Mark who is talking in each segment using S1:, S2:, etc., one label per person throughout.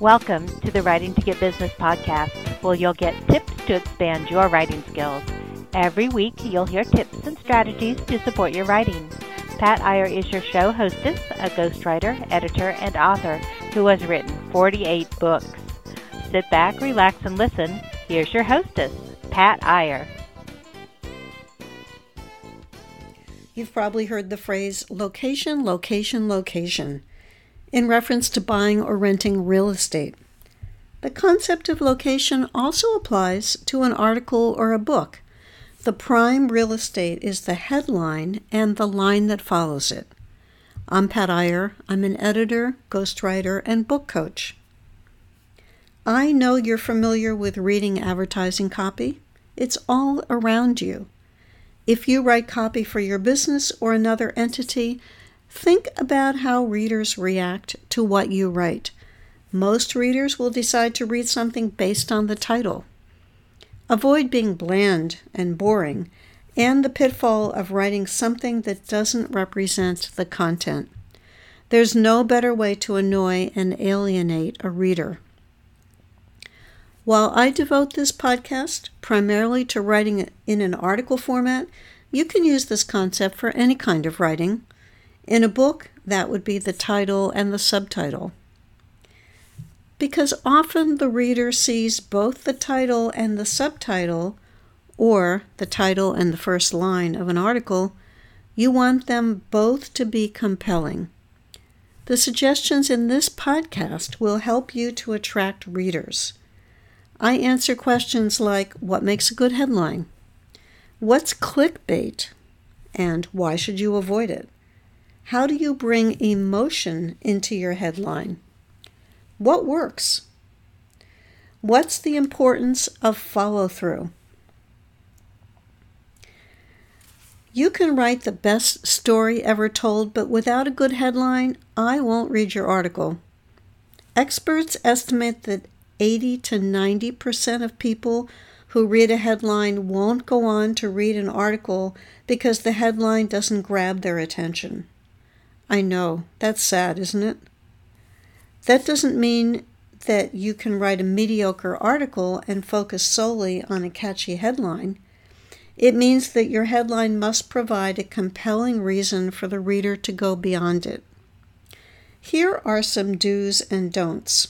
S1: Welcome to the Writing to Get Business podcast, where you'll get tips to expand your writing skills. Every week, you'll hear tips and strategies to support your writing. Pat Iyer is your show hostess, a ghostwriter, editor, and author who has written 48 books. Sit back, relax, and listen. Here's your hostess, Pat Iyer.
S2: You've probably heard the phrase location, location, location in reference to buying or renting real estate. The concept of location also applies to an article or a book. The prime real estate is the headline and the line that follows it. I'm Pat Iyer. I'm an editor, ghostwriter, and book coach. I know you're familiar with reading advertising copy. It's all around you. If you write copy for your business or another entity, Think about how readers react to what you write. Most readers will decide to read something based on the title. Avoid being bland and boring and the pitfall of writing something that doesn't represent the content. There's no better way to annoy and alienate a reader. While I devote this podcast primarily to writing in an article format, you can use this concept for any kind of writing. In a book, that would be the title and the subtitle. Because often the reader sees both the title and the subtitle, or the title and the first line of an article, you want them both to be compelling. The suggestions in this podcast will help you to attract readers. I answer questions like What makes a good headline? What's clickbait? And why should you avoid it? How do you bring emotion into your headline? What works? What's the importance of follow through? You can write the best story ever told, but without a good headline, I won't read your article. Experts estimate that 80 to 90% of people who read a headline won't go on to read an article because the headline doesn't grab their attention. I know. That's sad, isn't it? That doesn't mean that you can write a mediocre article and focus solely on a catchy headline. It means that your headline must provide a compelling reason for the reader to go beyond it. Here are some do's and don'ts.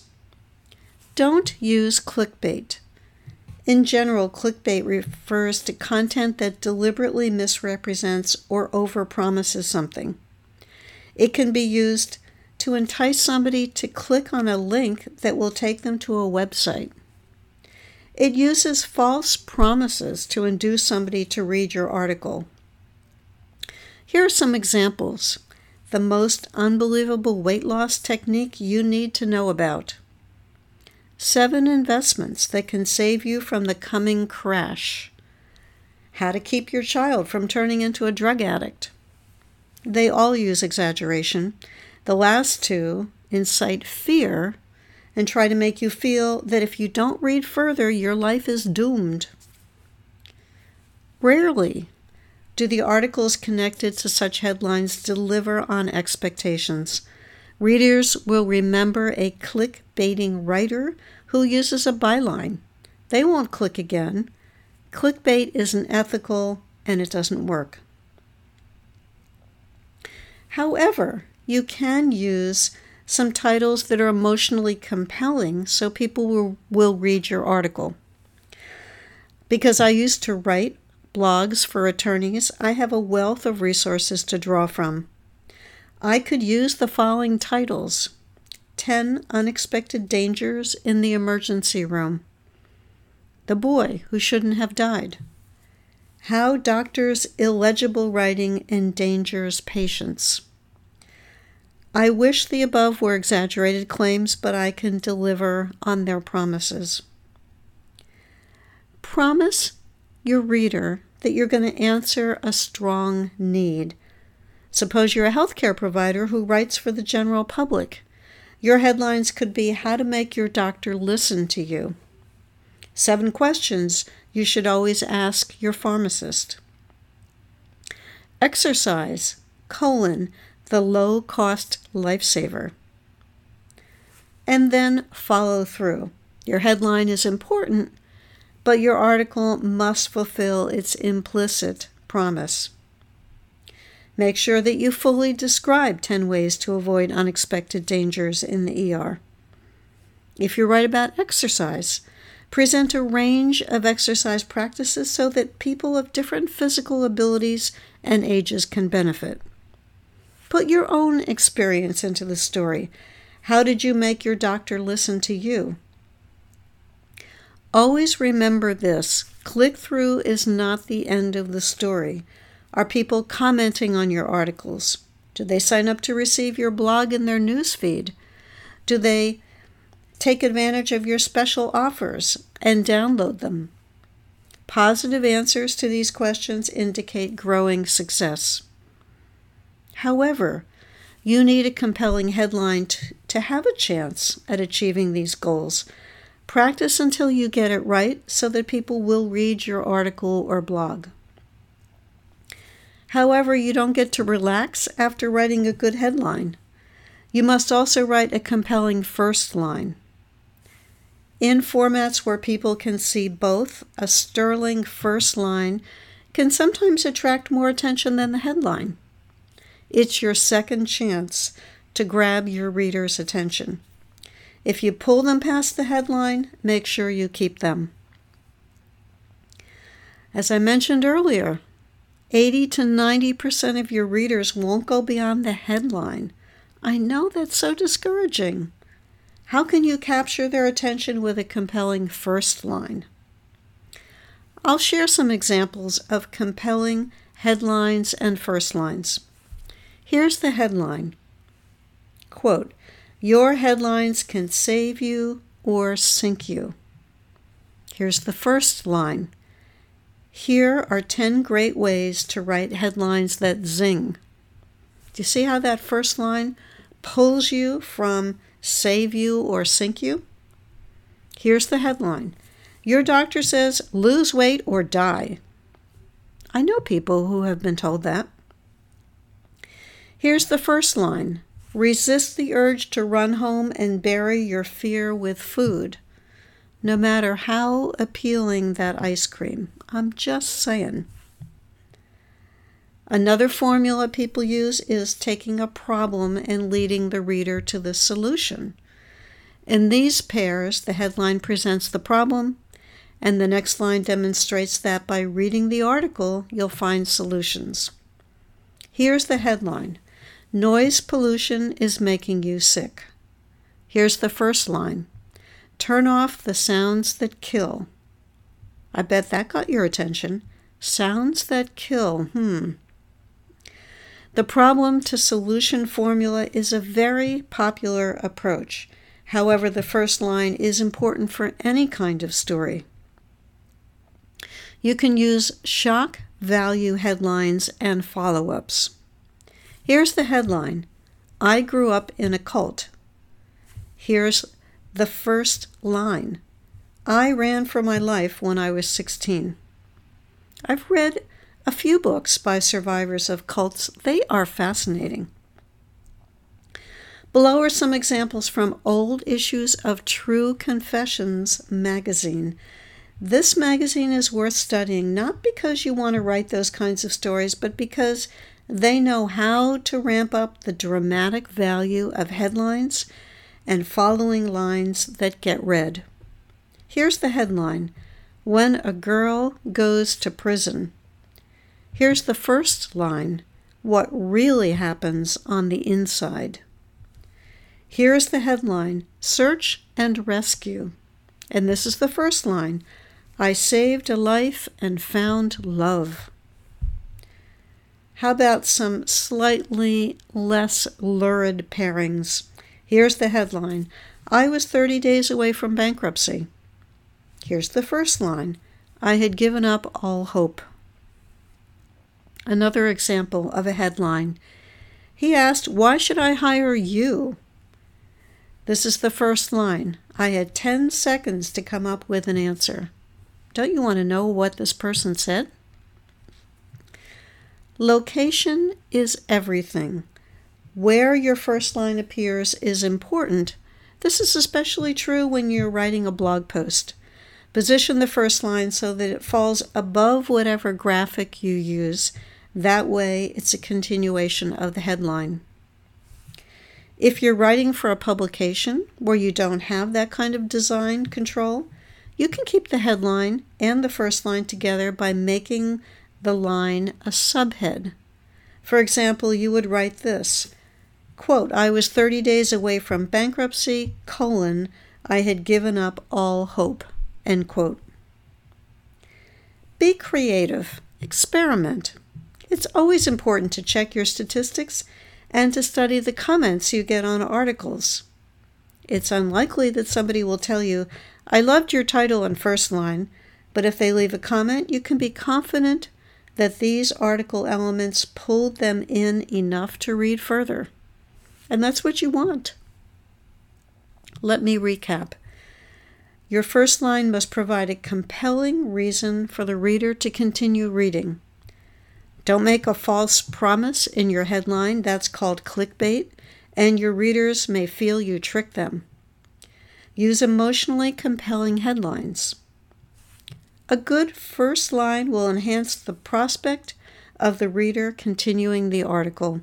S2: Don't use clickbait. In general, clickbait refers to content that deliberately misrepresents or overpromises something. It can be used to entice somebody to click on a link that will take them to a website. It uses false promises to induce somebody to read your article. Here are some examples. The most unbelievable weight loss technique you need to know about. Seven investments that can save you from the coming crash. How to keep your child from turning into a drug addict. They all use exaggeration. The last two incite fear and try to make you feel that if you don't read further, your life is doomed. Rarely do the articles connected to such headlines deliver on expectations. Readers will remember a click baiting writer who uses a byline. They won't click again. Clickbait isn't ethical and it doesn't work. However, you can use some titles that are emotionally compelling so people will, will read your article. Because I used to write blogs for attorneys, I have a wealth of resources to draw from. I could use the following titles 10 Unexpected Dangers in the Emergency Room, The Boy Who Shouldn't Have Died, how Doctors' Illegible Writing Endangers Patients. I wish the above were exaggerated claims, but I can deliver on their promises. Promise your reader that you're going to answer a strong need. Suppose you're a healthcare provider who writes for the general public. Your headlines could be How to Make Your Doctor Listen to You. Seven questions you should always ask your pharmacist. Exercise, colon, the low cost lifesaver. and then follow through. Your headline is important, but your article must fulfill its implicit promise. Make sure that you fully describe 10 ways to avoid unexpected dangers in the ER. If you write about exercise, present a range of exercise practices so that people of different physical abilities and ages can benefit. Put your own experience into the story. How did you make your doctor listen to you? Always remember this click through is not the end of the story. Are people commenting on your articles? Do they sign up to receive your blog in their newsfeed? Do they take advantage of your special offers and download them? Positive answers to these questions indicate growing success. However, you need a compelling headline to, to have a chance at achieving these goals. Practice until you get it right so that people will read your article or blog. However, you don't get to relax after writing a good headline. You must also write a compelling first line. In formats where people can see both, a sterling first line can sometimes attract more attention than the headline. It's your second chance to grab your reader's attention. If you pull them past the headline, make sure you keep them. As I mentioned earlier, 80 to 90% of your readers won't go beyond the headline. I know that's so discouraging. How can you capture their attention with a compelling first line? I'll share some examples of compelling headlines and first lines. Here's the headline Quote, Your headlines can save you or sink you. Here's the first line here are 10 great ways to write headlines that zing. Do you see how that first line pulls you from save you or sink you? Here's the headline Your doctor says lose weight or die. I know people who have been told that. Here's the first line Resist the urge to run home and bury your fear with food no matter how appealing that ice cream. I'm just saying. Another formula people use is taking a problem and leading the reader to the solution. In these pairs, the headline presents the problem, and the next line demonstrates that by reading the article, you'll find solutions. Here's the headline Noise pollution is making you sick. Here's the first line Turn off the sounds that kill. I bet that got your attention. Sounds that kill, hmm. The problem to solution formula is a very popular approach. However, the first line is important for any kind of story. You can use shock value headlines and follow ups. Here's the headline I grew up in a cult. Here's the first line. I ran for my life when I was 16. I've read a few books by survivors of cults. They are fascinating. Below are some examples from old issues of True Confessions magazine. This magazine is worth studying not because you want to write those kinds of stories, but because they know how to ramp up the dramatic value of headlines and following lines that get read. Here's the headline When a Girl Goes to Prison. Here's the first line What really happens on the inside. Here's the headline Search and Rescue. And this is the first line I saved a life and found love. How about some slightly less lurid pairings? Here's the headline I was 30 days away from bankruptcy. Here's the first line I had given up all hope. Another example of a headline He asked, Why should I hire you? This is the first line. I had 10 seconds to come up with an answer. Don't you want to know what this person said? Location is everything. Where your first line appears is important. This is especially true when you're writing a blog post. Position the first line so that it falls above whatever graphic you use. That way, it's a continuation of the headline. If you're writing for a publication where you don't have that kind of design control, you can keep the headline and the first line together by making the line a subhead. For example, you would write this quote, I was 30 days away from bankruptcy, colon, I had given up all hope. End quote. Be creative. Experiment. It's always important to check your statistics and to study the comments you get on articles. It's unlikely that somebody will tell you, I loved your title and first line, but if they leave a comment, you can be confident that these article elements pulled them in enough to read further. And that's what you want. Let me recap. Your first line must provide a compelling reason for the reader to continue reading. Don't make a false promise in your headline, that's called clickbait, and your readers may feel you tricked them. Use emotionally compelling headlines. A good first line will enhance the prospect of the reader continuing the article.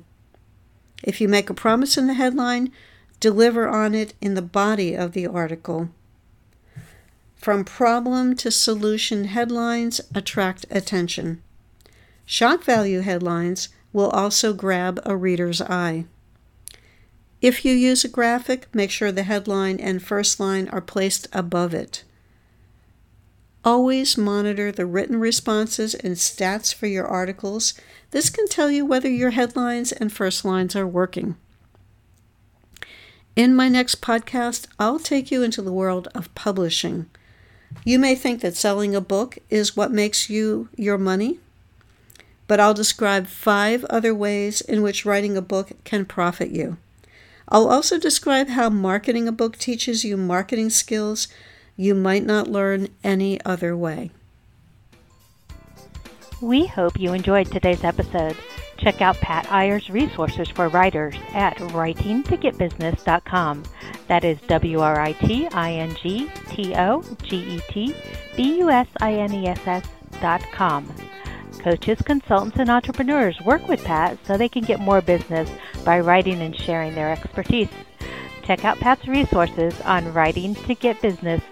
S2: If you make a promise in the headline, deliver on it in the body of the article. From problem to solution headlines attract attention. Shock value headlines will also grab a reader's eye. If you use a graphic, make sure the headline and first line are placed above it. Always monitor the written responses and stats for your articles. This can tell you whether your headlines and first lines are working. In my next podcast, I'll take you into the world of publishing. You may think that selling a book is what makes you your money, but I'll describe five other ways in which writing a book can profit you. I'll also describe how marketing a book teaches you marketing skills you might not learn any other way.
S1: We hope you enjoyed today's episode. Check out Pat Iyer's resources for writers at writingtogetbusiness.com. That is W R I T I N G T O G E T B U S I N E S S dot com. Coaches, consultants, and entrepreneurs work with Pat so they can get more business by writing and sharing their expertise. Check out Pat's resources on writingtogetbusiness.com.